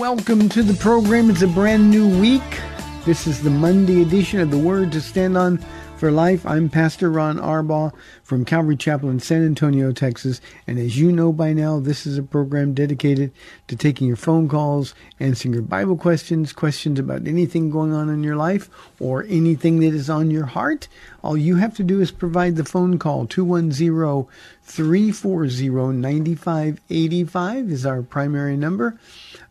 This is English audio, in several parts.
Welcome to the program. It's a brand new week. This is the Monday edition of the Word to Stand On for Life. I'm Pastor Ron Arbaugh from Calvary Chapel in San Antonio, Texas. And as you know by now, this is a program dedicated to taking your phone calls, answering your Bible questions, questions about anything going on in your life, or anything that is on your heart. All you have to do is provide the phone call 210 340 9585 is our primary number.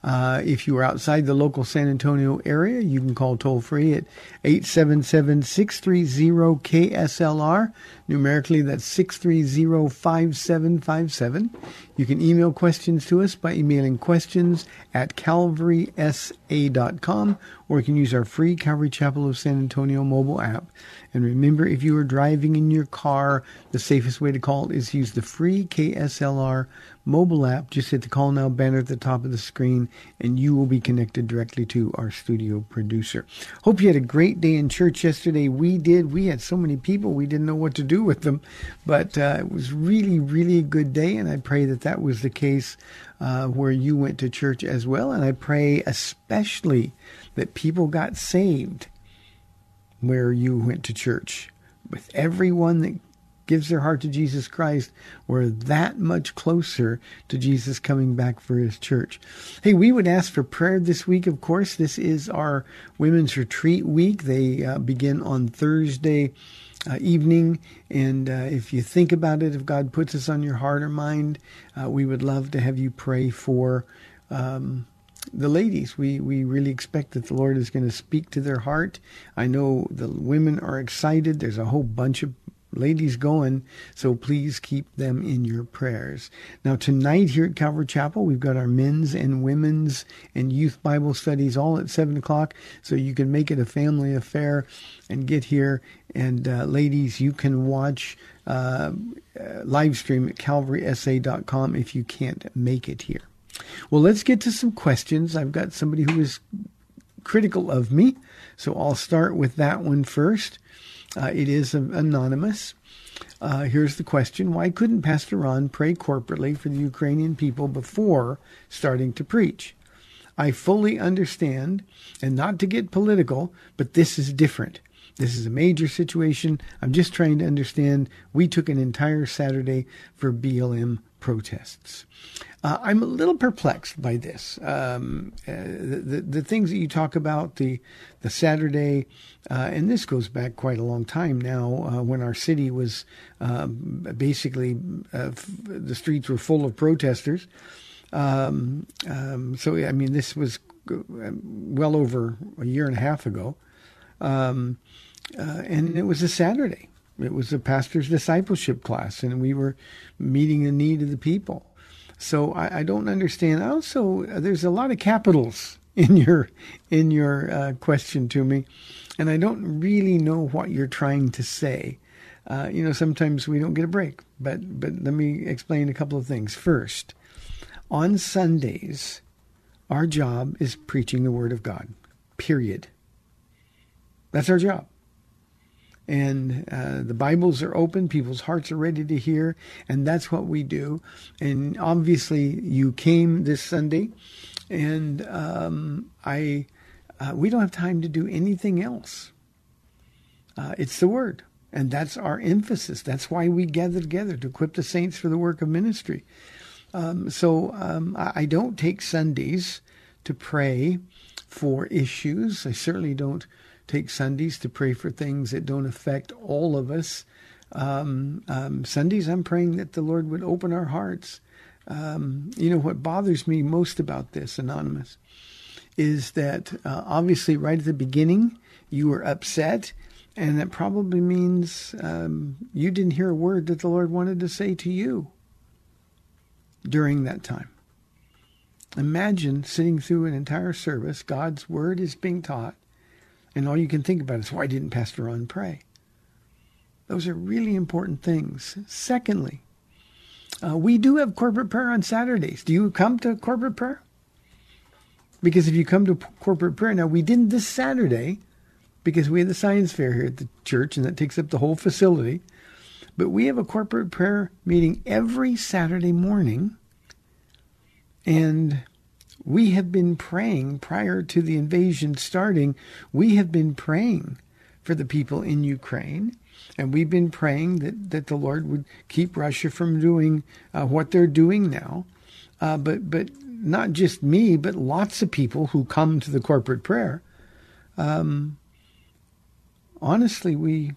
Uh, if you are outside the local San Antonio area, you can call toll free at 877 630 KSLR. Numerically, that's 630 5757. You can email questions to us by emailing questions at calvarysa.com or you can use our free Calvary Chapel of San Antonio mobile app. And remember, if you are driving in your car, the safest way to call is use the free KSLR mobile app. Just hit the call now banner at the top of the screen and you will be connected directly to our studio producer. Hope you had a great day in church yesterday. We did. We had so many people, we didn't know what to do with them. But uh, it was really, really a good day. And I pray that that was the case uh, where you went to church as well. And I pray especially that people got saved where you went to church. With everyone that gives their heart to Jesus Christ, we're that much closer to Jesus coming back for his church. Hey, we would ask for prayer this week, of course. This is our Women's Retreat Week. They uh, begin on Thursday. Uh, evening. And uh, if you think about it, if God puts us on your heart or mind, uh, we would love to have you pray for um, the ladies. We we really expect that the Lord is going to speak to their heart. I know the women are excited. There's a whole bunch of ladies going, so please keep them in your prayers. Now tonight here at Calvary Chapel, we've got our men's and women's and youth Bible studies all at seven o'clock, so you can make it a family affair and get here. And uh, ladies, you can watch. Uh, uh, live stream at calvarysa.com if you can't make it here. Well, let's get to some questions. I've got somebody who is critical of me, so I'll start with that one first. Uh, it is anonymous. Uh, here's the question Why couldn't Pastor Ron pray corporately for the Ukrainian people before starting to preach? I fully understand, and not to get political, but this is different. This is a major situation. I'm just trying to understand. We took an entire Saturday for BLM protests. Uh, I'm a little perplexed by this. Um, uh, the, the, the things that you talk about the the Saturday, uh, and this goes back quite a long time now, uh, when our city was um, basically uh, f- the streets were full of protesters. Um, um, so I mean, this was well over a year and a half ago, um, uh, and it was a Saturday. It was a pastor's discipleship class, and we were meeting the need of the people. So I, I don't understand. Also, there's a lot of capitals in your in your uh, question to me, and I don't really know what you're trying to say. Uh, you know, sometimes we don't get a break, but but let me explain a couple of things. First, on Sundays, Our job is preaching the Word of God, period. That's our job. And uh, the Bibles are open, people's hearts are ready to hear, and that's what we do. And obviously, you came this Sunday, and um, I, uh, we don't have time to do anything else. Uh, it's the Word. And that's our emphasis. That's why we gather together to equip the saints for the work of ministry. Um, so um, I, don't take Sundays to pray for issues. I certainly don't take Sundays to pray for things that don't affect all of us. Um, um Sundays, I'm praying that the Lord would open our hearts. Um, you know, what bothers me most about this, Anonymous, is that uh, obviously right at the beginning, you were upset and that probably means um, you didn't hear a word that the Lord wanted to say to you during that time. Imagine sitting through an entire service, God's word is being taught, and all you can think about is why didn't Pastor Ron pray? Those are really important things. Secondly, uh, we do have corporate prayer on Saturdays. Do you come to corporate prayer? Because if you come to corporate prayer, now we didn't this Saturday because we had the science fair here at the church and that takes up the whole facility. But we have a corporate prayer meeting every Saturday morning. And we have been praying prior to the invasion starting. We have been praying for the people in Ukraine. And we've been praying that, that the Lord would keep Russia from doing uh, what they're doing now. Uh, but, but not just me, but lots of people who come to the corporate prayer. Um, honestly, we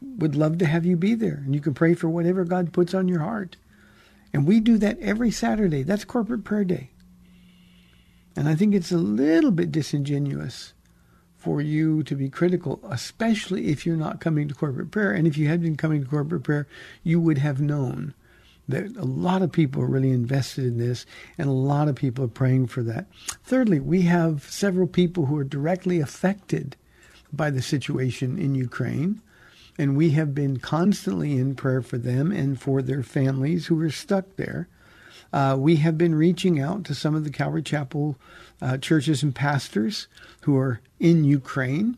would love to have you be there. And you can pray for whatever God puts on your heart. And we do that every Saturday. That's corporate prayer day. And I think it's a little bit disingenuous for you to be critical, especially if you're not coming to corporate prayer. And if you had been coming to corporate prayer, you would have known that a lot of people are really invested in this and a lot of people are praying for that. Thirdly, we have several people who are directly affected by the situation in Ukraine. And we have been constantly in prayer for them and for their families who are stuck there. Uh, we have been reaching out to some of the Calvary Chapel uh, churches and pastors who are in Ukraine.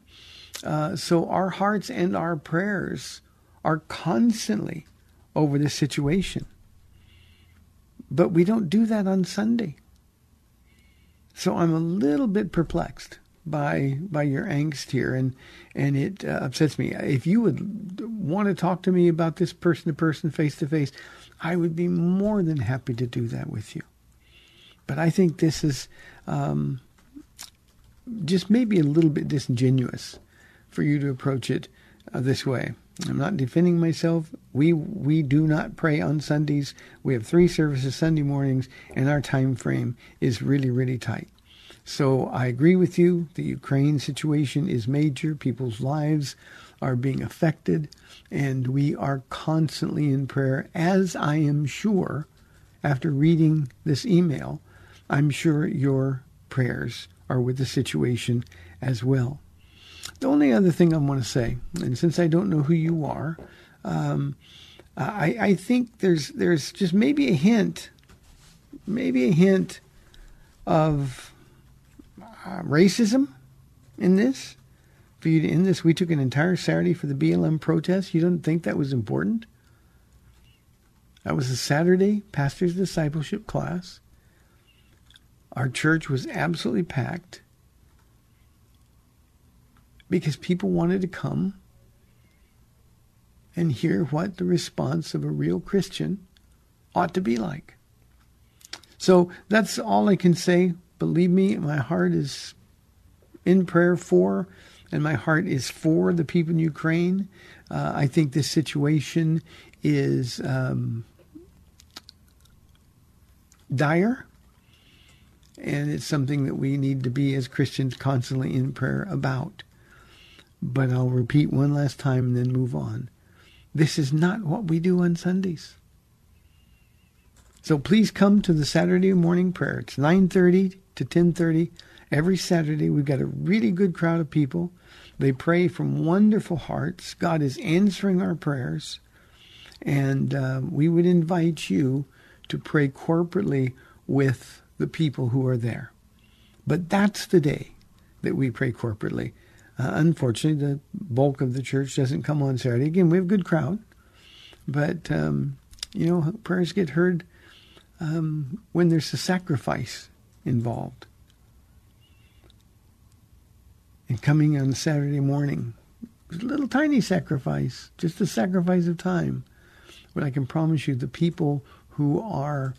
Uh, so our hearts and our prayers are constantly over this situation. But we don't do that on Sunday. So I'm a little bit perplexed by by your angst here, and and it uh, upsets me. If you would want to talk to me about this person to person, face to face, I would be more than happy to do that with you. But I think this is um, just maybe a little bit disingenuous for you to approach it uh, this way. I'm not defending myself. We we do not pray on Sundays. We have three services Sunday mornings, and our time frame is really really tight. So I agree with you. The Ukraine situation is major. People's lives are being affected, and we are constantly in prayer, as I am sure, after reading this email, I'm sure your prayers are with the situation as well. The only other thing I want to say, and since I don't know who you are, um, I, I think there's there's just maybe a hint, maybe a hint of uh, racism in this? For you to end this, we took an entire Saturday for the BLM protest. You don't think that was important? That was a Saturday pastor's discipleship class. Our church was absolutely packed because people wanted to come and hear what the response of a real Christian ought to be like. So that's all I can say Believe me, my heart is in prayer for, and my heart is for the people in Ukraine. Uh, I think this situation is um, dire, and it's something that we need to be as Christians constantly in prayer about. But I'll repeat one last time and then move on. This is not what we do on Sundays. So please come to the Saturday morning prayer. It's 9:30 to 10:30 every Saturday. We've got a really good crowd of people. They pray from wonderful hearts. God is answering our prayers, and uh, we would invite you to pray corporately with the people who are there. But that's the day that we pray corporately. Uh, unfortunately, the bulk of the church doesn't come on Saturday. Again, we have a good crowd, but um, you know, prayers get heard um, when there's a sacrifice involved. And coming on Saturday morning, a little tiny sacrifice, just a sacrifice of time. But I can promise you, the people who are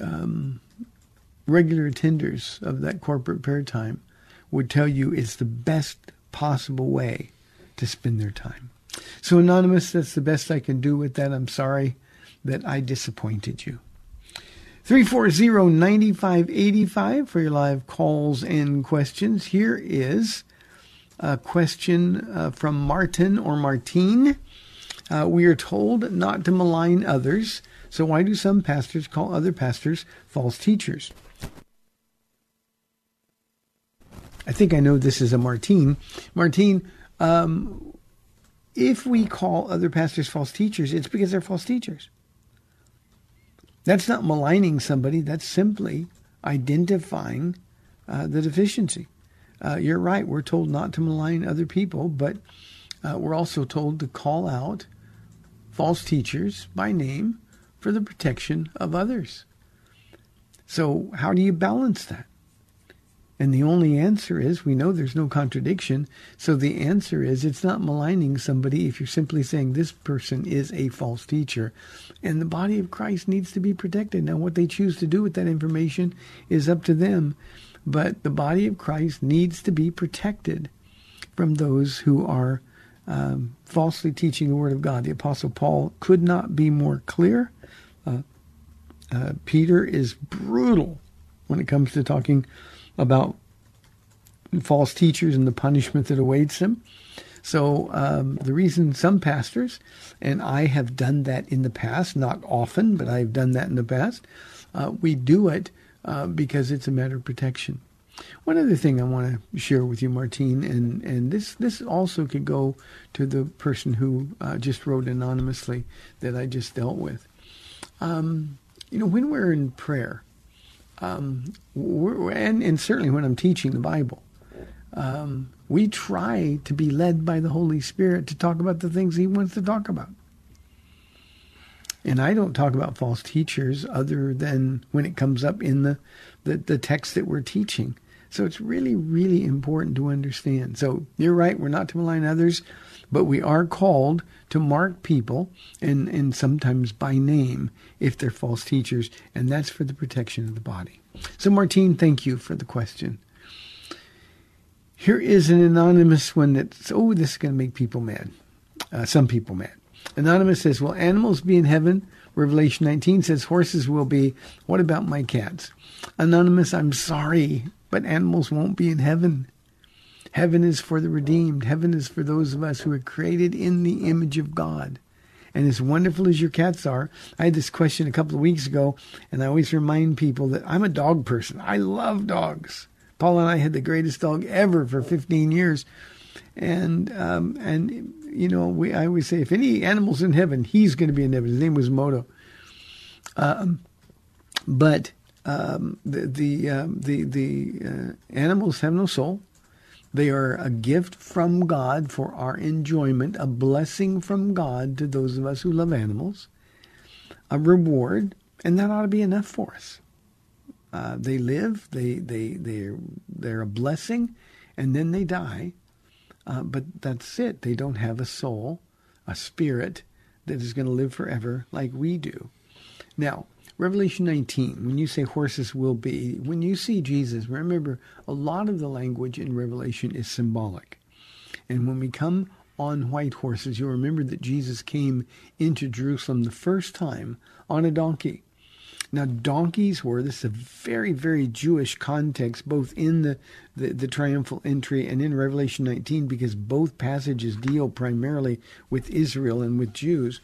um, regular attenders of that corporate prayer time would tell you it's the best possible way to spend their time. So, Anonymous, that's the best I can do with that. I'm sorry that I disappointed you. 340-9585 for your live calls and questions. Here is a question uh, from Martin or Martine. Uh, we are told not to malign others. So why do some pastors call other pastors false teachers? I think I know this is a Martine. Martine, um, if we call other pastors false teachers, it's because they're false teachers. That's not maligning somebody. That's simply identifying uh, the deficiency. Uh, you're right. We're told not to malign other people, but uh, we're also told to call out false teachers by name for the protection of others. So, how do you balance that? And the only answer is we know there's no contradiction. So the answer is it's not maligning somebody if you're simply saying this person is a false teacher. And the body of Christ needs to be protected. Now, what they choose to do with that information is up to them. But the body of Christ needs to be protected from those who are um, falsely teaching the Word of God. The Apostle Paul could not be more clear. Uh, uh, Peter is brutal when it comes to talking about false teachers and the punishment that awaits them. So um, the reason some pastors, and I have done that in the past, not often, but I've done that in the past, uh, we do it uh, because it's a matter of protection. One other thing I want to share with you, Martine, and, and this, this also could go to the person who uh, just wrote anonymously that I just dealt with. Um, you know, when we're in prayer, um, and, and certainly when I'm teaching the Bible, um, we try to be led by the Holy Spirit to talk about the things He wants to talk about. And I don't talk about false teachers other than when it comes up in the, the, the text that we're teaching. So it's really, really important to understand. So you're right, we're not to malign others, but we are called to mark people and, and sometimes by name if they're false teachers, and that's for the protection of the body. So, Martine, thank you for the question. Here is an anonymous one that's, oh, this is going to make people mad. Uh, some people mad. Anonymous says, Will animals be in heaven? Revelation 19 says horses will be. What about my cats? Anonymous, I'm sorry, but animals won't be in heaven. Heaven is for the redeemed. Heaven is for those of us who are created in the image of God. And as wonderful as your cats are, I had this question a couple of weeks ago, and I always remind people that I'm a dog person. I love dogs. Paula and I had the greatest dog ever for 15 years, and um, and you know we I always say if any animal's in heaven, he's going to be in heaven. His name was Moto. Um, but um, the the um, the the uh, animals have no soul. They are a gift from God for our enjoyment, a blessing from God to those of us who love animals, a reward, and that ought to be enough for us. Uh, they live, they they they they're a blessing, and then they die. Uh, but that's it. They don't have a soul, a spirit that is going to live forever like we do. Now, Revelation 19, when you say horses will be, when you see Jesus, remember a lot of the language in Revelation is symbolic. And when we come on white horses, you'll remember that Jesus came into Jerusalem the first time on a donkey. Now, donkeys were, this is a very, very Jewish context, both in the, the, the, triumphal entry and in Revelation 19, because both passages deal primarily with Israel and with Jews.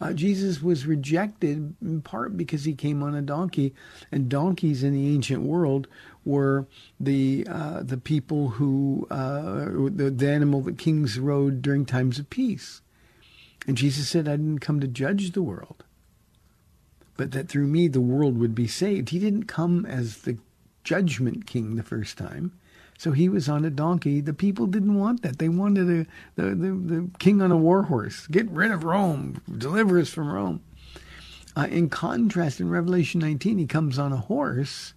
Uh, Jesus was rejected in part because he came on a donkey, and donkeys in the ancient world were the uh, the people who uh, the, the animal that kings rode during times of peace. And Jesus said, "I didn't come to judge the world, but that through me the world would be saved. He didn't come as the judgment king the first time. So he was on a donkey. The people didn't want that. They wanted a, the, the, the king on a war horse. Get rid of Rome. Deliver us from Rome. Uh, in contrast, in Revelation 19, he comes on a horse,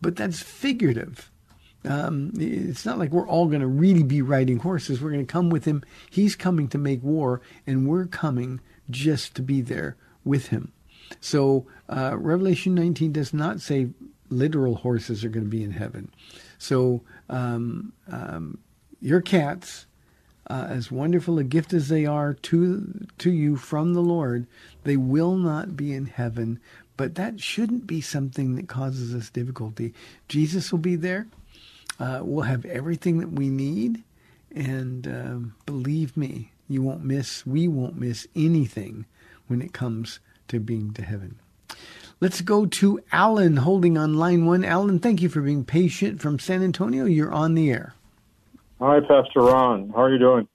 but that's figurative. Um, it's not like we're all going to really be riding horses. We're going to come with him. He's coming to make war, and we're coming just to be there with him. So uh, Revelation 19 does not say literal horses are going to be in heaven. So um, um, your cats, uh, as wonderful a gift as they are to to you from the Lord, they will not be in heaven. But that shouldn't be something that causes us difficulty. Jesus will be there. Uh, we'll have everything that we need. And um, believe me, you won't miss, we won't miss anything when it comes to being to heaven. Let's go to Alan holding on line one. Alan, thank you for being patient from San Antonio. You're on the air. Hi, Pastor Ron. How are you doing?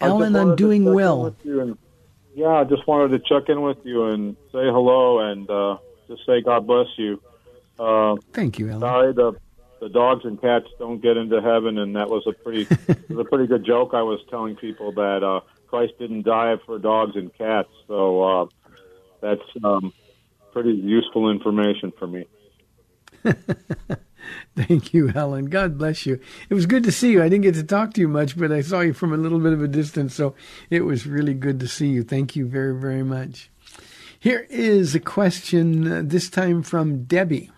Alan, I'm doing well. And, yeah, I just wanted to check in with you and say hello and uh, just say God bless you. Uh, Thank you, Alan. Sorry, the the dogs and cats don't get into heaven, and that was a pretty was a pretty good joke. I was telling people that uh, Christ didn't die for dogs and cats, so uh, that's um, pretty useful information for me. Thank you, Alan. God bless you. It was good to see you. I didn't get to talk to you much, but I saw you from a little bit of a distance, so it was really good to see you. Thank you very, very much. Here is a question, uh, this time from Debbie.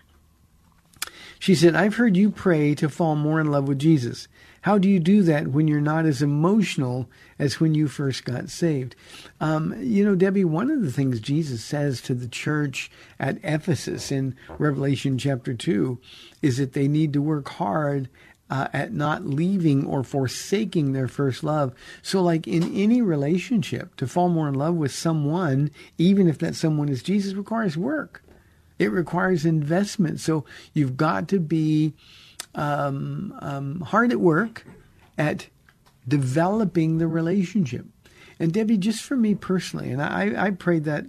She said, I've heard you pray to fall more in love with Jesus. How do you do that when you're not as emotional as when you first got saved? Um, you know, Debbie, one of the things Jesus says to the church at Ephesus in Revelation chapter 2 is that they need to work hard uh, at not leaving or forsaking their first love. So, like in any relationship, to fall more in love with someone, even if that someone is Jesus, requires work. It requires investment. So, you've got to be um, um, hard at work at developing the relationship. And Debbie, just for me personally, and I, I prayed that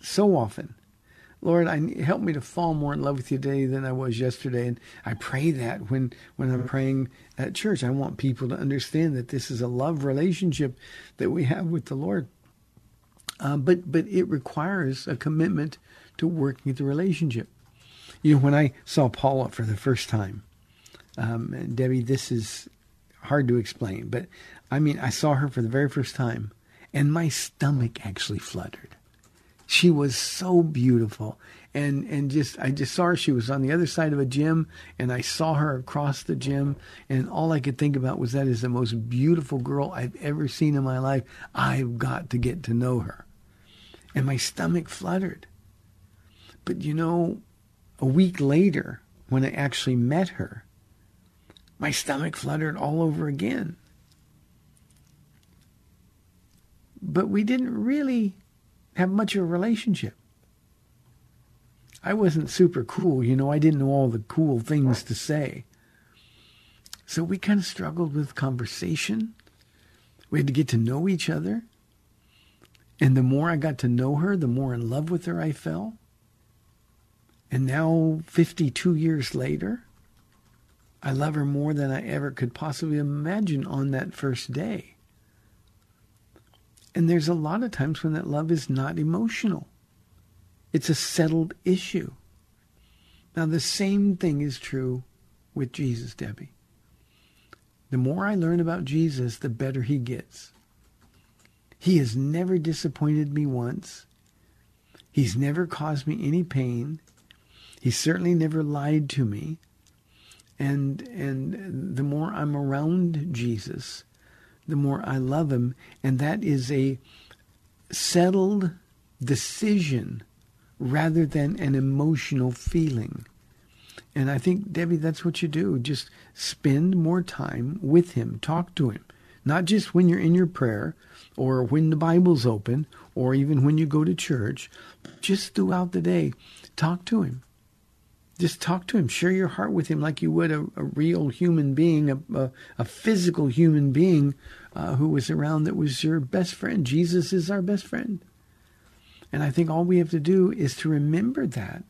so often. Lord, I help me to fall more in love with you today than I was yesterday. And I pray that when, when I'm praying at church, I want people to understand that this is a love relationship that we have with the Lord. Uh, but but it requires a commitment to working the relationship. You know, when I saw Paula for the first time, um, Debbie, this is hard to explain, but I mean, I saw her for the very first time, and my stomach actually fluttered. She was so beautiful, and and just I just saw her. She was on the other side of a gym, and I saw her across the gym, and all I could think about was that is the most beautiful girl I've ever seen in my life. I've got to get to know her, and my stomach fluttered. But you know, a week later, when I actually met her, my stomach fluttered all over again. But we didn't really have much of a relationship. I wasn't super cool, you know, I didn't know all the cool things to say. So we kind of struggled with conversation. We had to get to know each other. And the more I got to know her, the more in love with her I fell. And now, 52 years later, I love her more than I ever could possibly imagine on that first day. And there's a lot of times when that love is not emotional. It's a settled issue. Now, the same thing is true with Jesus, Debbie. The more I learn about Jesus, the better he gets. He has never disappointed me once. He's never caused me any pain. He certainly never lied to me. And and the more I'm around Jesus, the more I love him, and that is a settled decision rather than an emotional feeling. And I think Debbie that's what you do. Just spend more time with him, talk to him. Not just when you're in your prayer or when the Bible's open or even when you go to church, just throughout the day, talk to him. Just talk to him. Share your heart with him like you would a, a real human being, a, a, a physical human being uh, who was around that was your best friend. Jesus is our best friend. And I think all we have to do is to remember that.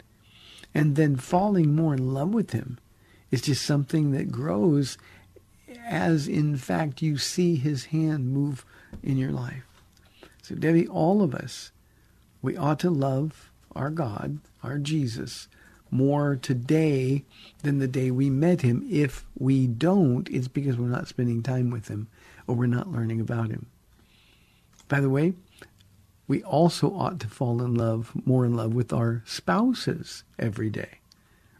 And then falling more in love with him is just something that grows as, in fact, you see his hand move in your life. So, Debbie, all of us, we ought to love our God, our Jesus, more today than the day we met him. If we don't, it's because we're not spending time with him or we're not learning about him. By the way, we also ought to fall in love, more in love with our spouses every day,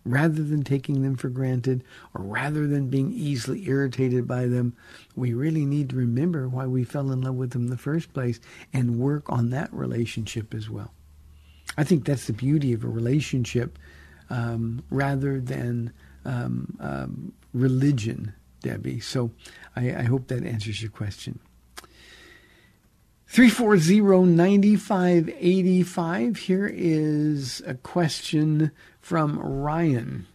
rather than taking them for granted or rather than being easily irritated by them. We really need to remember why we fell in love with them in the first place and work on that relationship as well. I think that's the beauty of a relationship um, rather than um, um, religion, Debbie. So I, I hope that answers your question. 340-9585. Here is a question from Ryan.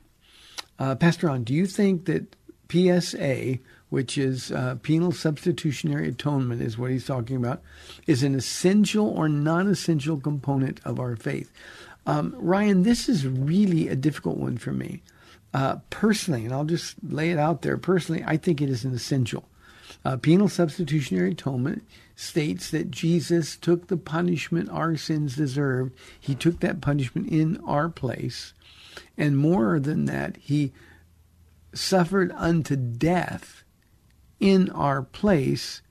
Uh, Pastor Ron, do you think that PSA, which is uh, penal substitutionary atonement, is what he's talking about, is an essential or non-essential component of our faith? Um, Ryan, this is really a difficult one for me. Uh, personally, and I'll just lay it out there, personally, I think it is an essential. Uh, penal substitutionary atonement states that Jesus took the punishment our sins deserved. He took that punishment in our place. And more than that, he suffered unto death in our place.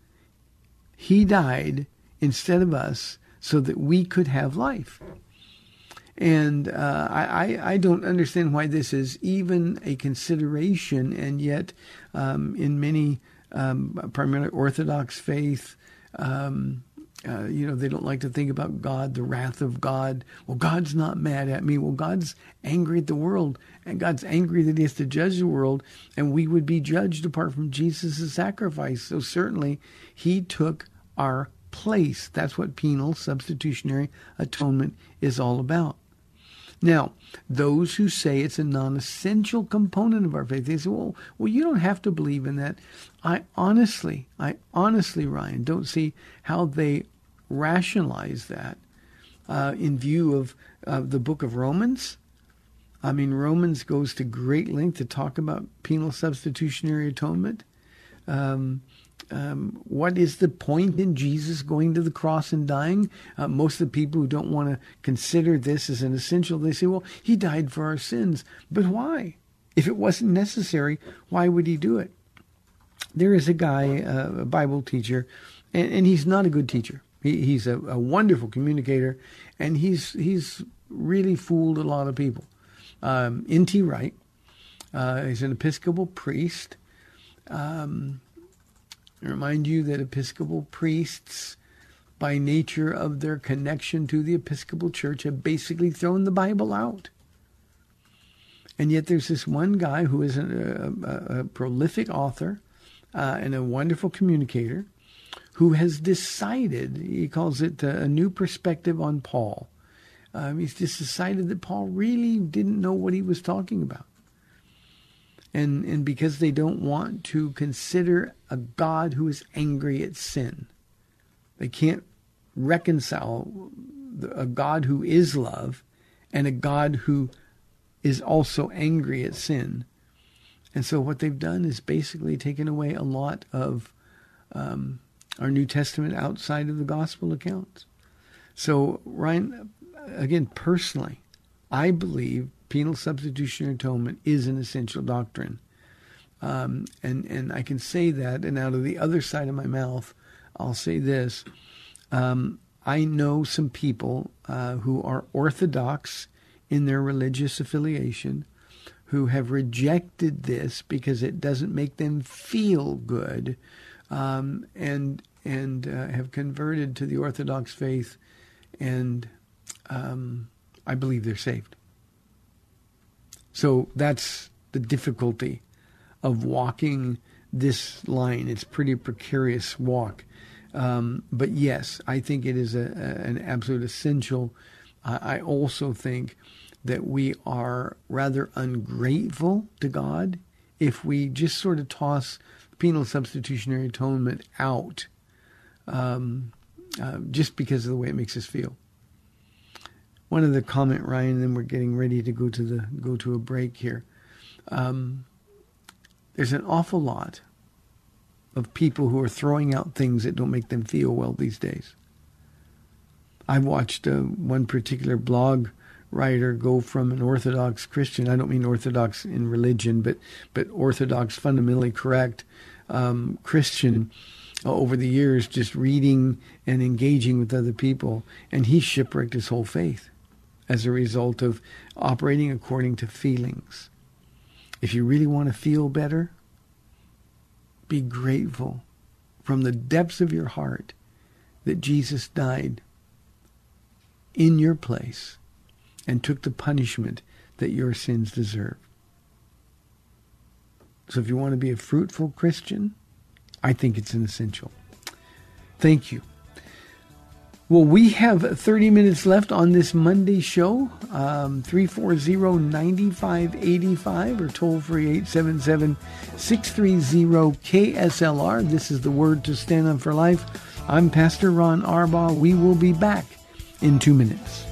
He died instead of us so that we could have life. And uh, I, I don't understand why this is even a consideration, and yet um, in many um, primarily Orthodox faith. Um, uh, you know, they don't like to think about God, the wrath of God. Well, God's not mad at me. Well, God's angry at the world, and God's angry that He has to judge the world, and we would be judged apart from Jesus' sacrifice. So certainly, He took our place. That's what penal substitutionary atonement is all about. Now, those who say it's a non-essential component of our faith, they say, well, well, you don't have to believe in that. I honestly, I honestly, Ryan, don't see how they rationalize that uh, in view of uh, the book of Romans. I mean, Romans goes to great length to talk about penal substitutionary atonement. Um, um, what is the point in Jesus going to the cross and dying? Uh, most of the people who don't want to consider this as an essential, they say, well, he died for our sins. But why? If it wasn't necessary, why would he do it? There is a guy, uh, a Bible teacher, and, and, he's not a good teacher. He, he's a, a, wonderful communicator, and he's he's really fooled a lot of people. Um, N.T. Wright, uh, he's an Episcopal priest. Um, I remind you that Episcopal priests, by nature of their connection to the Episcopal Church, have basically thrown the Bible out. And yet there's this one guy who is a, a, a prolific author uh, and a wonderful communicator who has decided, he calls it a, a new perspective on Paul. Um, he's just decided that Paul really didn't know what he was talking about and and because they don't want to consider a God who is angry at sin, they can't reconcile a God who is love and a God who is also angry at sin. And so what they've done is basically taken away a lot of um, our New Testament outside of the gospel accounts. So Ryan, again, personally, I believe penal substitutionary atonement is an essential doctrine. Um, and, and I can say that, and out of the other side of my mouth, I'll say this. Um, I know some people uh, who are orthodox in their religious affiliation who have rejected this because it doesn't make them feel good um, and and uh, have converted to the Orthodox faith, and um, I believe they're saved. So that's the difficulty of walking this line. It's pretty precarious walk. Um, but yes, I think it is a, a, an absolute essential. I also think that we are rather ungrateful to God if we just sort of toss penal substitutionary atonement out um, uh, just because of the way it makes us feel. One other comment, Ryan, and then we're getting ready to go to the go to a break here. Um, there's an awful lot of people who are throwing out things that don't make them feel well these days. I've watched uh, one particular blog writer go from an Orthodox Christian. I don't mean Orthodox in religion, but but Orthodox, fundamentally correct um, Christian uh, over the years, just reading and engaging with other people, and he shipwrecked his whole faith as a result of operating according to feelings. If you really want to feel better, be grateful from the depths of your heart that Jesus died in your place and took the punishment that your sins deserve. So if you want to be a fruitful Christian, I think it's an essential. Thank you. Well, we have 30 minutes left on this Monday show. Um, 340-9585 or toll free 877-630-KSLR. This is the word to stand on for life. I'm Pastor Ron Arbaugh. We will be back in two minutes.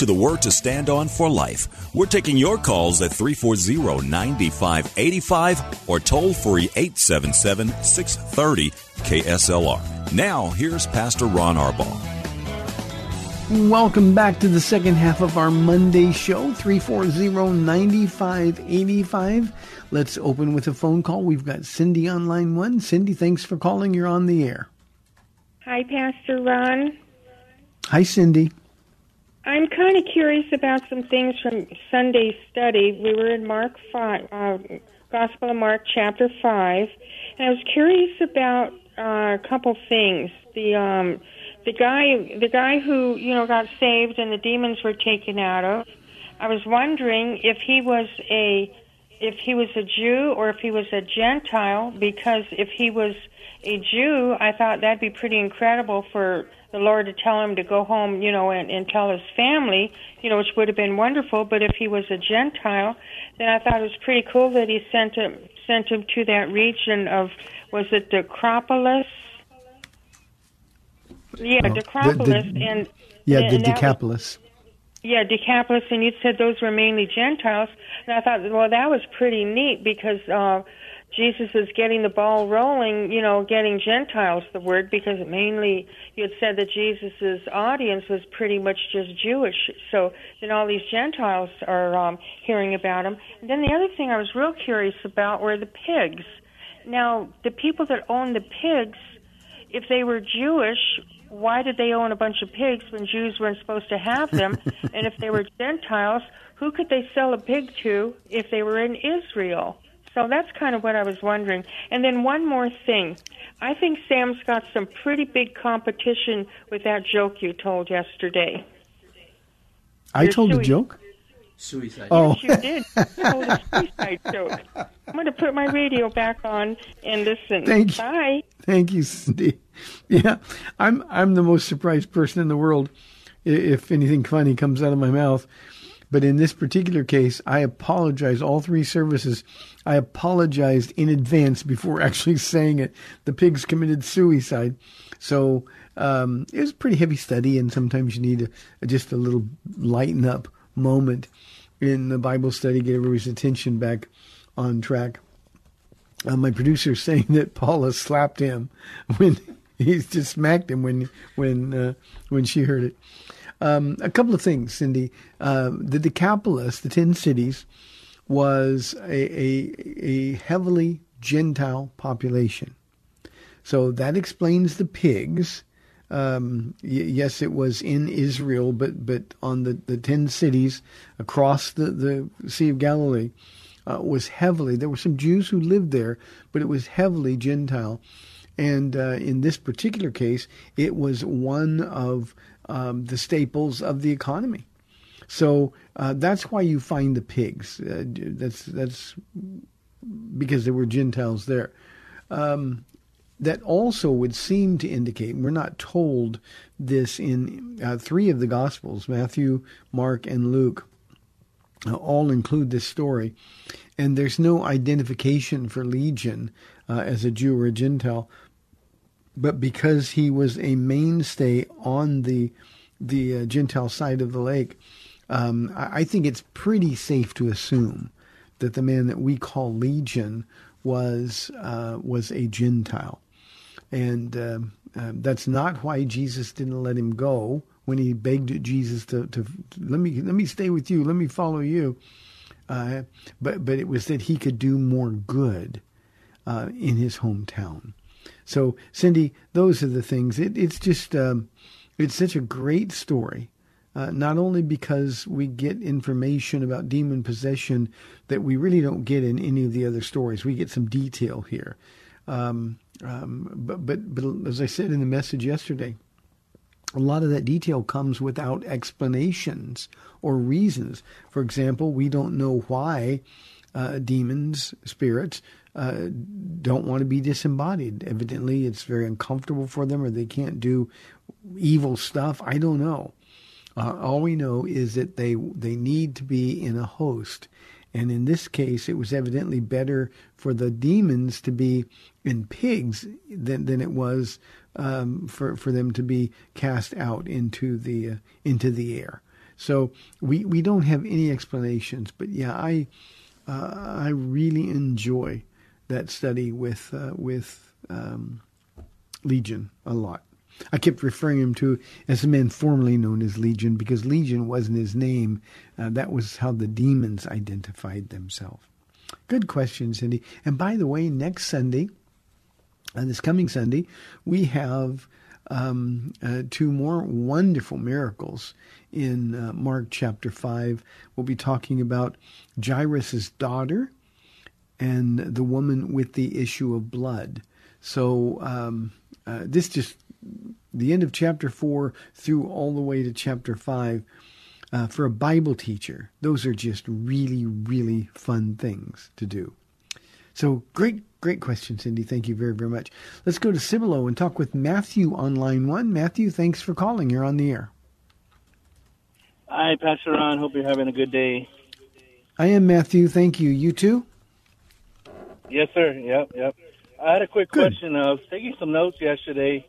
To the Word to Stand On for Life. We're taking your calls at 340 9585 or toll free 877 630 KSLR. Now, here's Pastor Ron Arbaugh. Welcome back to the second half of our Monday show, 340-9585. Let's open with a phone call. We've got Cindy on line one. Cindy, thanks for calling. You're on the air. Hi, Pastor Ron. Hi, Cindy. I'm kind of curious about some things from Sunday study. We were in Mark five, uh, Gospel of Mark, chapter five, and I was curious about uh, a couple things. The um, the guy, the guy who you know got saved and the demons were taken out of. I was wondering if he was a if he was a Jew or if he was a Gentile, because if he was a Jew, I thought that'd be pretty incredible for the Lord to tell him to go home, you know, and, and tell his family, you know, which would have been wonderful. But if he was a Gentile, then I thought it was pretty cool that he sent him sent him to that region of was it Decapolis? Yeah, Oh, the- Decapolis, the- and Yeah, and the was- Decapolis. yeah, Decapolis, and you said those were mainly Gentiles. And I thought, well, that was pretty neat because uh, Jesus is getting the ball rolling, you know, getting Gentiles the word because mainly you had said that Jesus's audience was pretty much just Jewish. So then all these Gentiles are um, hearing about him. And then the other thing I was real curious about were the pigs. Now, the people that own the pigs, if they were Jewish, why did they own a bunch of pigs when Jews weren't supposed to have them? and if they were Gentiles, who could they sell a pig to if they were in Israel? So that's kind of what I was wondering. And then one more thing. I think Sam's got some pretty big competition with that joke you told yesterday. I You're told a joke? Suicide. Oh, Yes, you did. You told a suicide joke. I'm going to put my radio back on and listen. Thank you. Bye. Thank you, Cindy. Yeah, I'm I'm the most surprised person in the world if anything funny comes out of my mouth. But in this particular case, I apologize. All three services, I apologized in advance before actually saying it. The pigs committed suicide, so um, it was a pretty heavy study, and sometimes you need a, just a little lighten up moment in the Bible study, get everybody's attention back on track uh, my producer is saying that Paula slapped him when he just smacked him when when uh, when she heard it. Um, a couple of things, Cindy. Uh, the Decapolis, the ten cities, was a, a a heavily Gentile population, so that explains the pigs. Um, y- yes, it was in Israel, but but on the, the ten cities across the, the Sea of Galilee uh, was heavily. There were some Jews who lived there, but it was heavily Gentile. And uh, in this particular case, it was one of um, the staples of the economy. So uh, that's why you find the pigs. Uh, that's that's because there were Gentiles there. Um, that also would seem to indicate, we're not told this in uh, three of the Gospels, Matthew, Mark, and Luke, uh, all include this story. And there's no identification for Legion uh, as a Jew or a Gentile. But because he was a mainstay on the the uh, Gentile side of the lake, um, I, I think it's pretty safe to assume that the man that we call Legion was uh, was a Gentile, and uh, that's not why Jesus didn't let him go when he begged Jesus to, to let me let me stay with you, let me follow you. Uh, but but it was that he could do more good uh, in his hometown. So Cindy, those are the things. It, it's just um, it's such a great story. Uh, not only because we get information about demon possession that we really don't get in any of the other stories. We get some detail here. Um, um, but, but, but as I said in the message yesterday, a lot of that detail comes without explanations or reasons. For example, we don't know why uh, demons, spirits, uh, don't want to be disembodied. Evidently, it's very uncomfortable for them, or they can't do evil stuff. I don't know. Uh, all we know is that they they need to be in a host, and in this case, it was evidently better for the demons to be in pigs than than it was um, for for them to be cast out into the uh, into the air. So we we don't have any explanations, but yeah, I uh, I really enjoy that study with uh, with um, Legion a lot. I kept referring him to as a man formerly known as Legion because Legion wasn't his name. Uh, that was how the demons identified themselves. Good question, Cindy. And by the way, next Sunday, uh, this coming Sunday, we have um, uh, two more wonderful miracles in uh, Mark chapter 5. We'll be talking about Jairus' daughter and the woman with the issue of blood. So um, uh, this just the end of chapter 4 through all the way to chapter 5 uh, for a Bible teacher, those are just really, really fun things to do. So great, great question, Cindy. Thank you very, very much. Let's go to Cibolo and talk with Matthew on line one. Matthew, thanks for calling. You're on the air. Hi, Pastor Ron. Hope you're having a good day. I am Matthew. Thank you. You too? Yes, sir. Yep, yep. I had a quick Good. question. I was taking some notes yesterday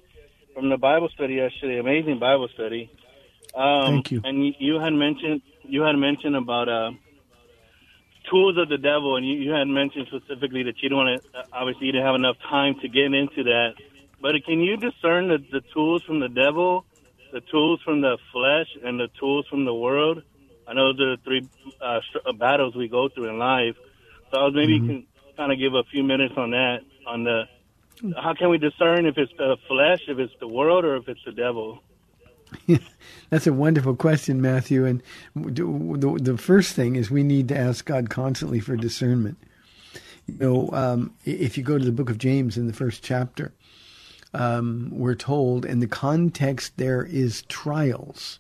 from the Bible study yesterday. Amazing Bible study. Um, Thank you. And you, you had mentioned you had mentioned about uh, tools of the devil, and you, you had mentioned specifically that you don't want to. Obviously, you didn't have enough time to get into that. But can you discern the, the tools from the devil, the tools from the flesh, and the tools from the world? I know those are the three uh, uh, battles we go through in life. So I was maybe Mm-hmm. Kind of give a few minutes on that. On the how can we discern if it's the flesh, if it's the world, or if it's the devil? That's a wonderful question, Matthew. And the, the first thing is we need to ask God constantly for discernment. You know, um, if you go to the book of James in the first chapter, um, we're told, and the context there is trials.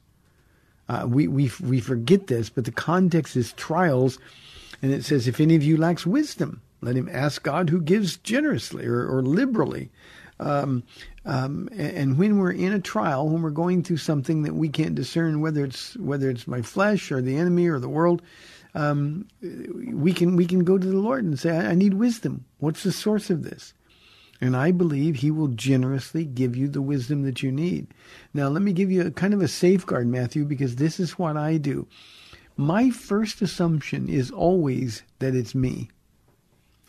Uh, we, we, we forget this, but the context is trials. And it says, if any of you lacks wisdom, let him ask God who gives generously or, or liberally. Um, um, and, when we're in a trial, when we're going through something that we can't discern whether it's whether it's my flesh or the enemy or the world, um, we can we can go to the Lord and say, I, I need wisdom. What's the source of this? And I believe He will generously give you the wisdom that you need. Now, let me give you a kind of a safeguard, Matthew, because this is what I do. My first assumption is always that it's me.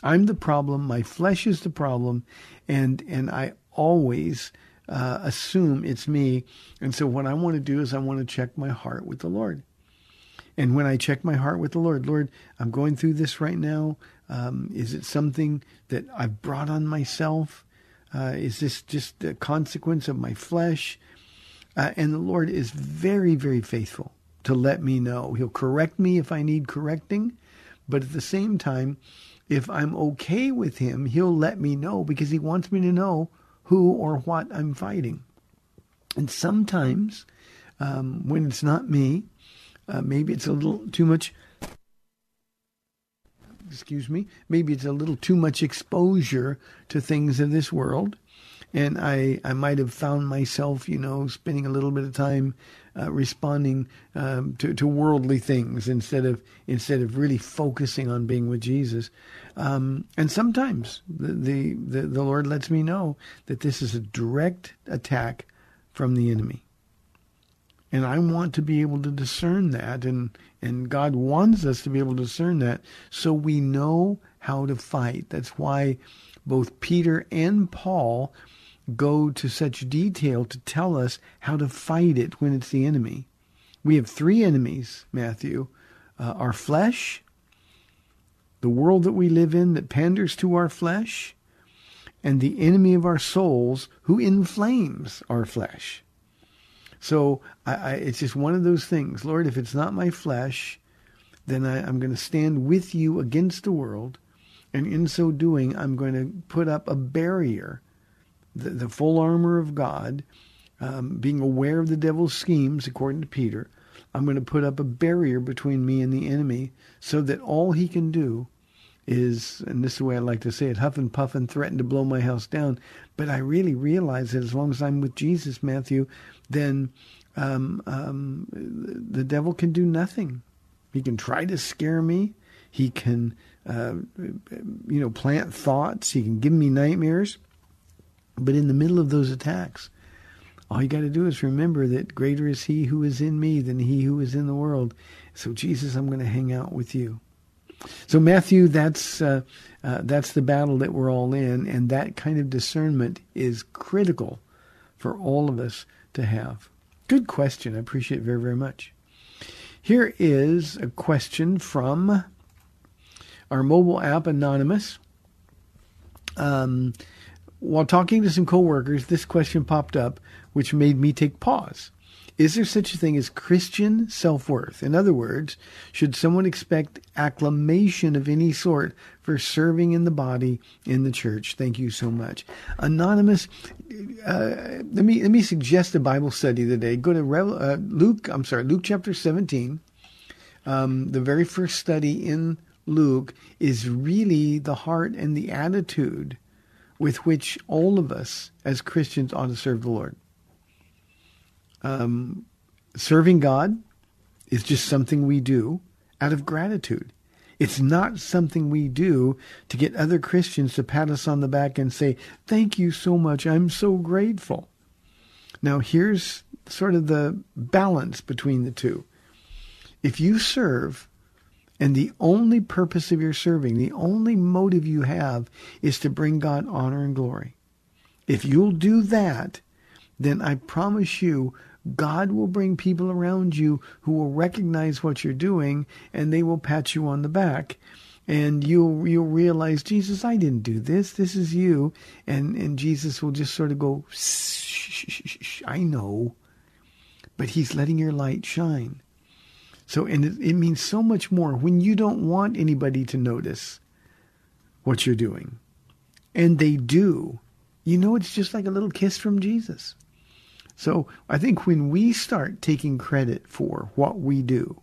I'm the problem. My flesh is the problem, and and I always uh, assume it's me. And so what I want to do is I want to check my heart with the Lord. And when I check my heart with the Lord, Lord, I'm going through this right now. Um, is it something that I've brought on myself? Uh, is this just a consequence of my flesh? Uh, and the Lord is very, very faithful to let me know. He'll correct me if I need correcting, but at the same time, if I'm okay with Him, He'll let me know because He wants me to know who or what I'm fighting. And sometimes, um, when it's not me, uh, maybe it's a little too much. Excuse me. Maybe it's a little too much exposure to things of this world. and I I might have found myself, you know, spending a little bit of time uh, responding um, to, to worldly things instead of instead of really focusing on being with Jesus. Um, and sometimes the, the, the the Lord lets me know that this is a direct attack from the enemy. And I want to be able to discern that, and, and God wants us to be able to discern that so we know how to fight. That's why both Peter and Paul go to such detail to tell us how to fight it when it's the enemy. We have three enemies, Matthew uh, our flesh, the world that we live in that panders to our flesh, and the enemy of our souls who inflames our flesh. So I, I, it's just one of those things. Lord, if it's not my flesh, then I, I'm going to stand with you against the world. And in so doing, I'm going to put up a barrier, the, the full armor of God, um, being aware of the devil's schemes, according to Peter. I'm going to put up a barrier between me and the enemy so that all he can do is, and this is the way I like to say it, huff and puff and threaten to blow my house down. But I really realize that as long as I'm with Jesus, Matthew, then um, um, the devil can do nothing. He can try to scare me. He can, uh, you know, plant thoughts. He can give me nightmares. But in the middle of those attacks, all you got to do is remember that greater is He who is in me than He who is in the world. So, Jesus, I'm going to hang out with you. So, Matthew, that's uh, uh, that's the battle that we're all in, and that kind of discernment is critical for all of us to have? Good question. I appreciate it very, very much. Here is a question from our mobile app, Anonymous. Um, while talking to some coworkers, this question popped up, which made me take pause. Is there such a thing as Christian self worth? In other words, should someone expect acclamation of any sort for serving in the body in the church? Thank you so much. Anonymous, uh, let me let me suggest a Bible study today. Go to uh, Luke. I'm sorry, Luke chapter 17. Um, the very first study in Luke is really the heart and the attitude with which all of us as Christians ought to serve the Lord. Um, serving God is just something we do out of gratitude. It's not something we do to get other Christians to pat us on the back and say, Thank you so much. I'm so grateful. Now, here's sort of the balance between the two. If you serve, and the only purpose of your serving, the only motive you have, is to bring God honor and glory, if you'll do that, then I promise you God will bring people around you who will recognize what you're doing and they will pat you on the back. And you'll you'll realize, Jesus, I didn't do this. This is you. And and Jesus will just sort of go, shh, shh, shh, I know. But he's letting your light shine. So and it, it means so much more when you don't want anybody to notice what you're doing. And they do. You know it's just like a little kiss from Jesus. So I think when we start taking credit for what we do,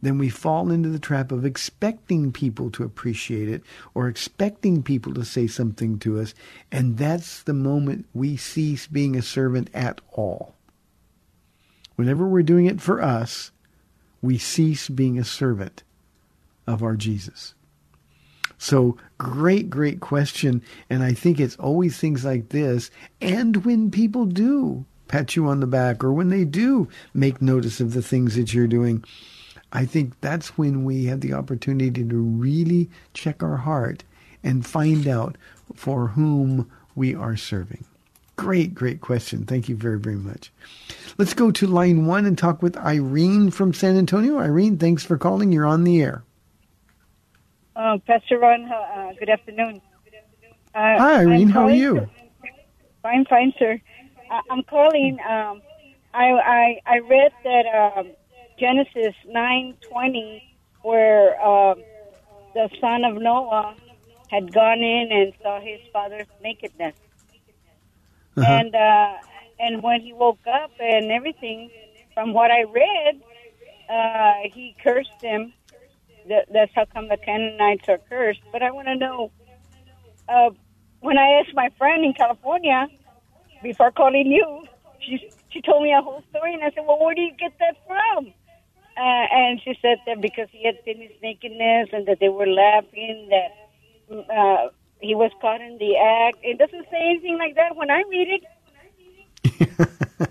then we fall into the trap of expecting people to appreciate it or expecting people to say something to us. And that's the moment we cease being a servant at all. Whenever we're doing it for us, we cease being a servant of our Jesus. So great, great question. And I think it's always things like this. And when people do pat you on the back or when they do make notice of the things that you're doing, I think that's when we have the opportunity to really check our heart and find out for whom we are serving. Great, great question. Thank you very, very much. Let's go to line one and talk with Irene from San Antonio. Irene, thanks for calling. You're on the air. Uh, Pastor Ron, uh, good afternoon. Uh, Hi, Irene. How are you? fine, fine, sir. I'm calling. Um, I, I I read that um, Genesis nine twenty, where uh, the son of Noah had gone in and saw his father's nakedness, uh-huh. and uh, and when he woke up and everything, from what I read, uh, he cursed him. That, that's how come the Canaanites are cursed. But I want to know, uh, when I asked my friend in California before calling you, she she told me a whole story, and I said, "Well, where do you get that from?" Uh, and she said that because he had seen his nakedness and that they were laughing, that uh, he was caught in the act. It doesn't say anything like that when I read it.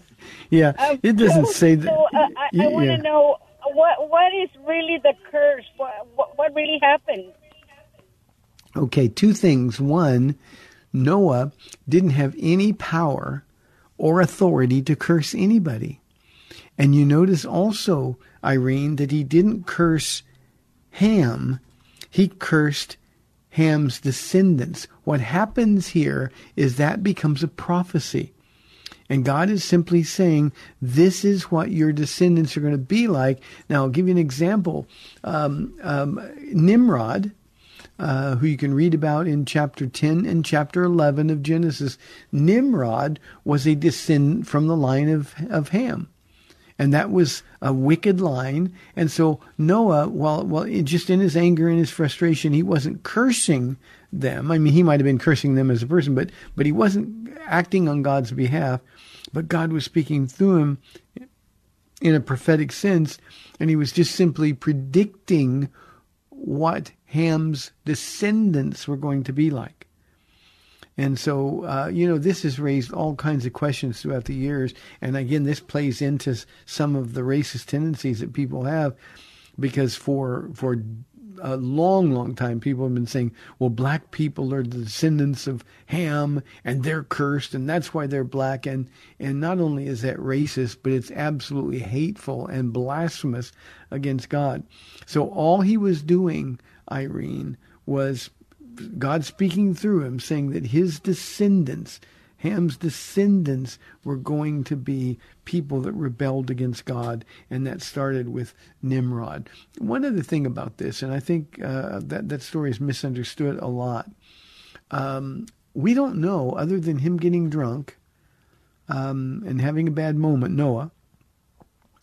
Yeah, Um, it doesn't so- say that. So uh, I, I want to know what what is really the curse? What what, what really happened? Okay, two things. One, Noah didn't have any power or authority to curse anybody. And you notice also, Irene, that he didn't curse Ham, he cursed Ham's descendants. What happens here is that becomes a prophecy. And God is simply saying, this is what your descendants are going to be like. Now, I'll give you an example. Um, um, Nimrod, uh, who you can read about in chapter 10 and chapter 11 of Genesis, Nimrod was a descendant from the line of, of Ham. And that was a wicked line. And so Noah, while, it- just in his anger and his frustration, he wasn't cursing them. I mean, he might have been cursing them as a person, but, but he wasn't acting on God's behalf. But God was speaking through him in a prophetic sense, and he was just simply predicting what Ham's descendants were going to be like. And so, uh, you know, this has raised all kinds of questions throughout the years. And again, this plays into some of the racist tendencies that people have, because for for a long, long time, people have been saying, well, black people are the descendants of Ham, and they're cursed, and that's why they're black. And and not only is that racist, but it's absolutely hateful and blasphemous against God. So all he was doing, Irene, was God speaking through him, saying that his descendants, Ham's descendants, were going to be people that rebelled against God, and that started with Nimrod. One other thing about this, and I think uh, that that story is misunderstood a lot. Um, we don't know, other than him getting drunk um, and having a bad moment, Noah.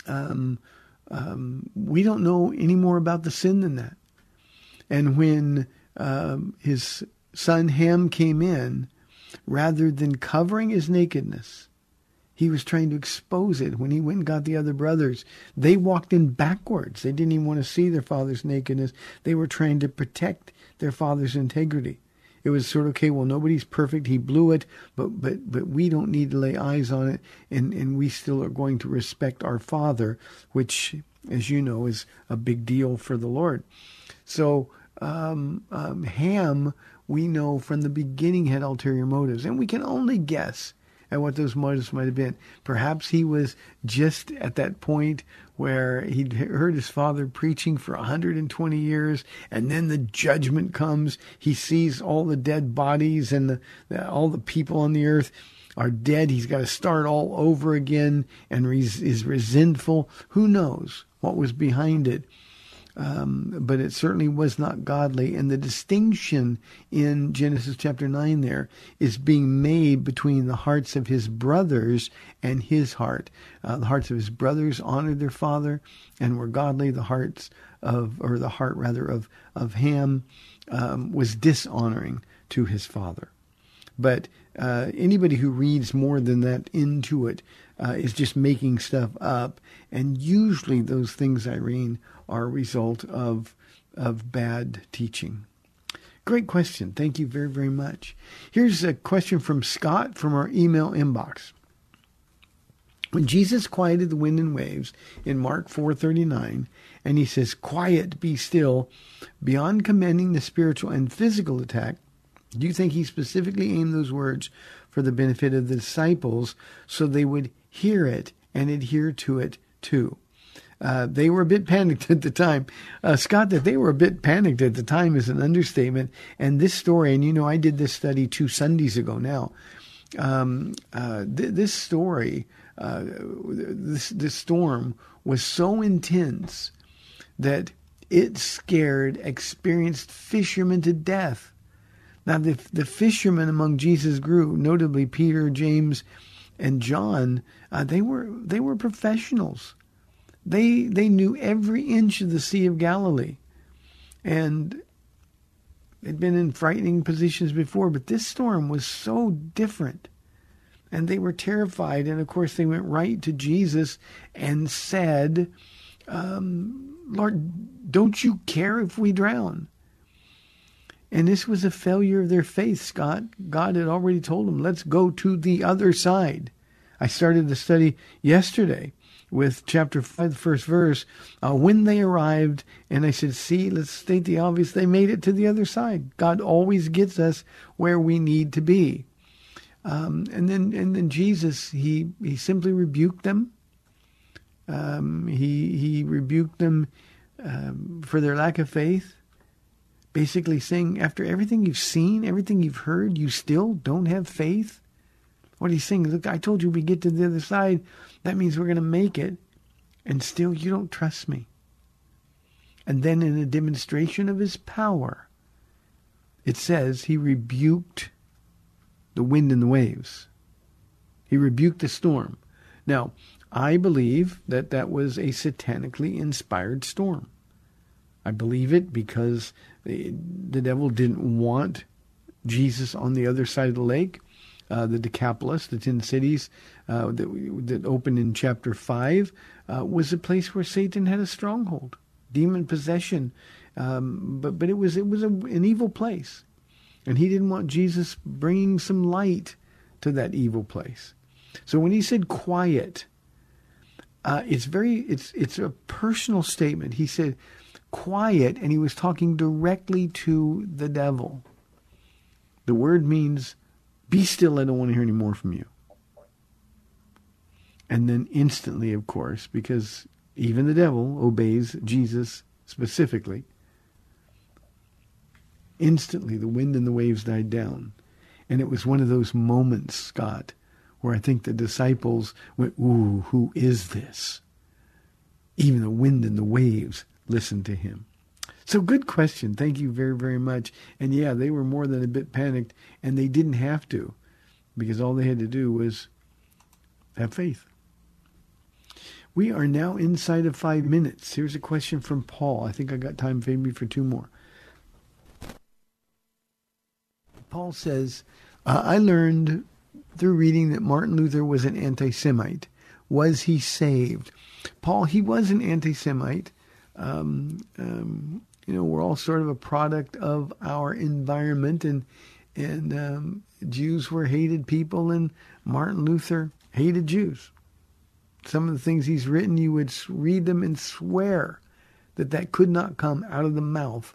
Um, um, we don't know any more about the sin than that. And when um, his son Ham came in, rather than covering his nakedness, he was trying to expose it. When he went and got the other brothers, they walked in backwards. They didn't even want to see their father's nakedness. They were trying to protect their father's integrity. It was sort of okay. Well, nobody's perfect. He blew it, but but but we don't need to lay eyes on it, and and we still are going to respect our father, which, as you know, is a big deal for the Lord. So um, um, Ham, we know from the beginning had ulterior motives, and we can only guess at what those motives might have been. Perhaps he was just at that point where he'd heard his father preaching for 120 years, and then the judgment comes. He sees all the dead bodies and the, the, all the people on the earth are dead. He's got to start all over again and res- is resentful. Who knows what was behind it? Um, but it certainly was not godly. And the distinction in Genesis chapter 9 there is being made between the hearts of his brothers and his heart. Uh, the hearts of his brothers honored their father and were godly. The hearts of, or the heart rather, of, of Ham um, was dishonoring to his father. But uh, anybody who reads more than that into it uh, is just making stuff up. And usually those things, Irene, are a result of, of bad teaching. Great question. Thank you very, very much. Here's a question from Scott from our email inbox. When Jesus quieted the wind and waves in Mark 4:39, and he says, "Quiet, be still," beyond commanding the spiritual and physical attack, do you think he specifically aimed those words for the benefit of the disciples so they would hear it and adhere to it too? Uh, they were a bit panicked at the time. Uh, Scott, that they were a bit panicked at the time is an understatement. And this story, and you know, I did this study two Sundays ago now. Um, uh, th- this story, uh, this, this storm was so intense that it scared experienced fishermen to death. Now, the, the fishermen among Jesus' group, notably Peter, James, and John, uh, they were they were professionals. They they knew every inch of the Sea of Galilee, and they'd been in frightening positions before, but this storm was so different. And they were terrified. And of course, they went right to Jesus and said, um, Lord, don't you care if we drown? And this was a failure of their faith, Scott. God had already told them, let's go to the other side. I started the study yesterday with chapter 5, the first verse, uh, when they arrived, and I said, see, let's state the obvious, they made it to the other side. God always gets us where we need to be. Um, and then and then Jesus, he, he simply rebuked them. Um, he, he rebuked them um, for their lack of faith basically saying, after everything you've seen, everything you've heard, you still don't have faith? What he's saying, look, I told you we get to the other side. That means we're going to make it. And still you don't trust me. And then in a demonstration of his power, it says he rebuked the wind and the waves. He rebuked the storm. Now, I believe that that was a satanically inspired storm. I believe it because the, the devil didn't want Jesus on the other side of the lake. Uh, the Decapolis, the ten cities uh, that, that opened in chapter five, uh, was a place where Satan had a stronghold, demon possession. Um, but but it was it was a, an evil place, and he didn't want Jesus bringing some light to that evil place. So when he said quiet, uh, it's very it's it's a personal statement. He said quiet and he was talking directly to the devil. The word means, be still, I don't want to hear any more from you. And then instantly, of course, because even the devil obeys Jesus specifically, instantly the wind and the waves died down. And it was one of those moments, Scott, where I think the disciples went, Ooh, who is this? Even the wind and the waves listened to him? So good question. Thank you very, very much. And yeah, they were more than a bit panicked, and they didn't have to, because all they had to do was have faith. We are now inside of five minutes. Here's a question from Paul. I think I got time maybe for two more. Paul says, uh, I learned through reading that Martin Luther was an anti Semite. Was he saved? Paul, he was an anti Semite. Um, um, you know, we're all sort of a product of our environment, and and um, Jews were hated people, and Martin Luther hated Jews. Some of the things he's written, you would read them and swear that that could not come out of the mouth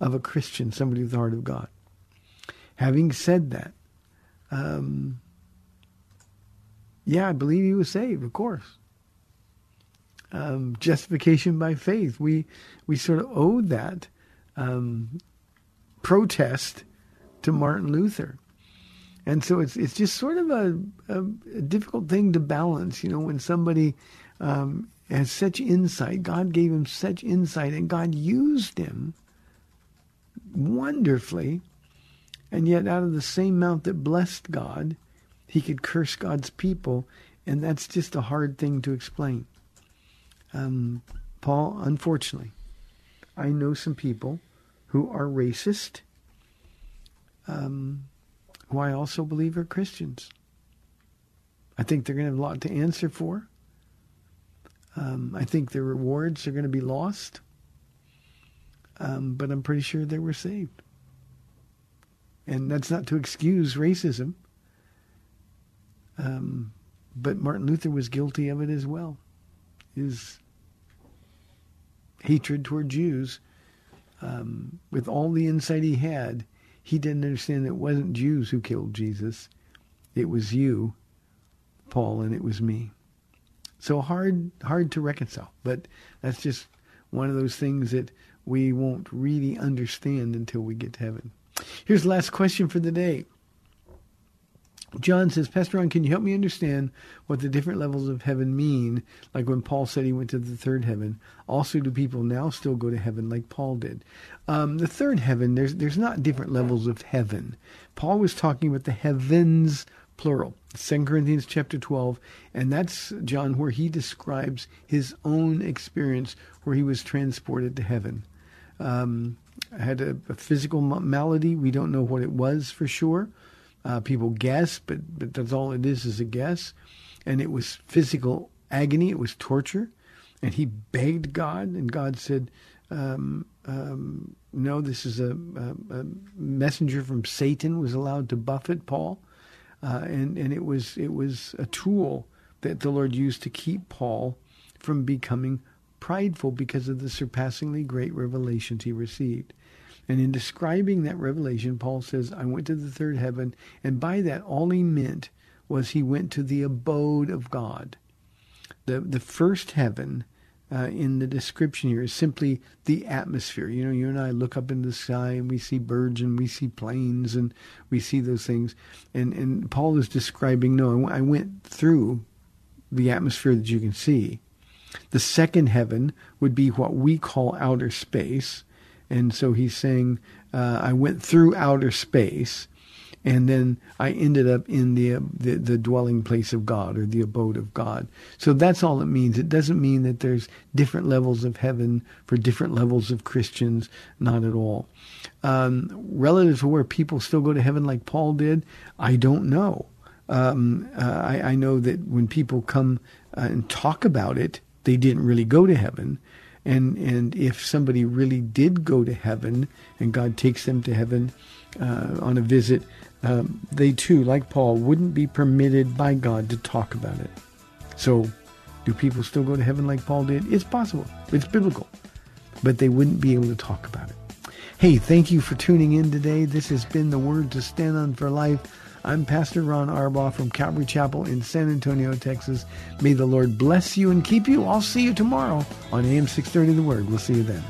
of a Christian, somebody with the heart of God. Having said that, um, yeah, I believe he was saved, of course um, justification by faith. We we sort of owe that um, protest to Martin Luther, and so it's it's just sort of a, a, a difficult thing to balance. You know, when somebody um, has such insight, God gave him such insight, and God used him wonderfully, and yet out of the same mouth that blessed God, he could curse God's people, and that's just a hard thing to explain. Um, Paul, unfortunately, I know some people who are racist, um, who I also believe are Christians. I think they're going to have a lot to answer for. Um, I think their rewards are going to be lost. Um, but I'm pretty sure they were saved. And that's not to excuse racism. Um, but Martin Luther was guilty of it as well. His hatred toward Jews, um, with all the insight he had, he didn't understand that it wasn't Jews who killed Jesus. It was you, Paul, and it was me. So hard, hard to reconcile. But that's just one of those things that we won't really understand until we get to heaven. Here's the last question for the day. John says, Pastor Ron, can you help me understand what the different levels of heaven mean? Like when Paul said he went to the third heaven. Also, do people now still go to heaven like Paul did? Um, the third heaven, there's there's not different levels of heaven. Paul was talking about the heavens plural. 2 Corinthians chapter 12, and that's John where he describes his own experience where he was transported to heaven. um, had a, a physical malady. We don't know what it was for sure. Uh, people guess, but but that's all it is is a guess. And it was physical agony. It was torture. And he begged God, and God said, um, um, "No, this is a, a, a, messenger from Satan was allowed to buffet Paul, uh, and and it was it was a tool that the Lord used to keep Paul from becoming prideful because of the surpassingly great revelations he received. And in describing that revelation, Paul says, I went to the third heaven, and by that all he meant was he went to the abode of God. The the first heaven uh, in the description here is simply the atmosphere. You know, you and I look up into the sky and we see birds and we see planes and we see those things. And and Paul is describing, no, I went through the atmosphere that you can see. The second heaven would be what we call outer space. And so he's saying, uh, I went through outer space and then I ended up in the, uh, the, the dwelling place of God or the abode of God. So that's all it means. It doesn't mean that there's different levels of heaven for different levels of Christians. Not at all. Um, relative to where people still go to heaven like Paul did, I don't know. Um, uh, I, I, know that when people come uh, and talk about it, they didn't really go to heaven. And and if somebody really did go to heaven and God takes them to heaven uh, on a visit, um, they too, like Paul, wouldn't be permitted by God to talk about it. So, do people still go to heaven like Paul did? It's possible. It's biblical. But they wouldn't be able to talk about it. Hey, thank you for tuning in today. This has been the Word to Stand on for Life. I'm Pastor Ron Arbaugh from Calvary Chapel in San Antonio, Texas. May the Lord bless you and keep you. I'll see you tomorrow on AM 630 The Word. We'll see you then.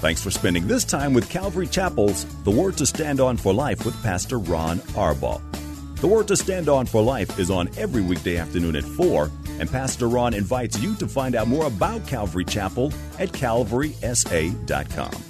Thanks for spending this time with Calvary Chapel's The Word to Stand On for Life with Pastor Ron Arbaugh. The Word to Stand On for Life is on every weekday afternoon at 4, and Pastor Ron invites you to find out more about Calvary Chapel at calvarysa.com.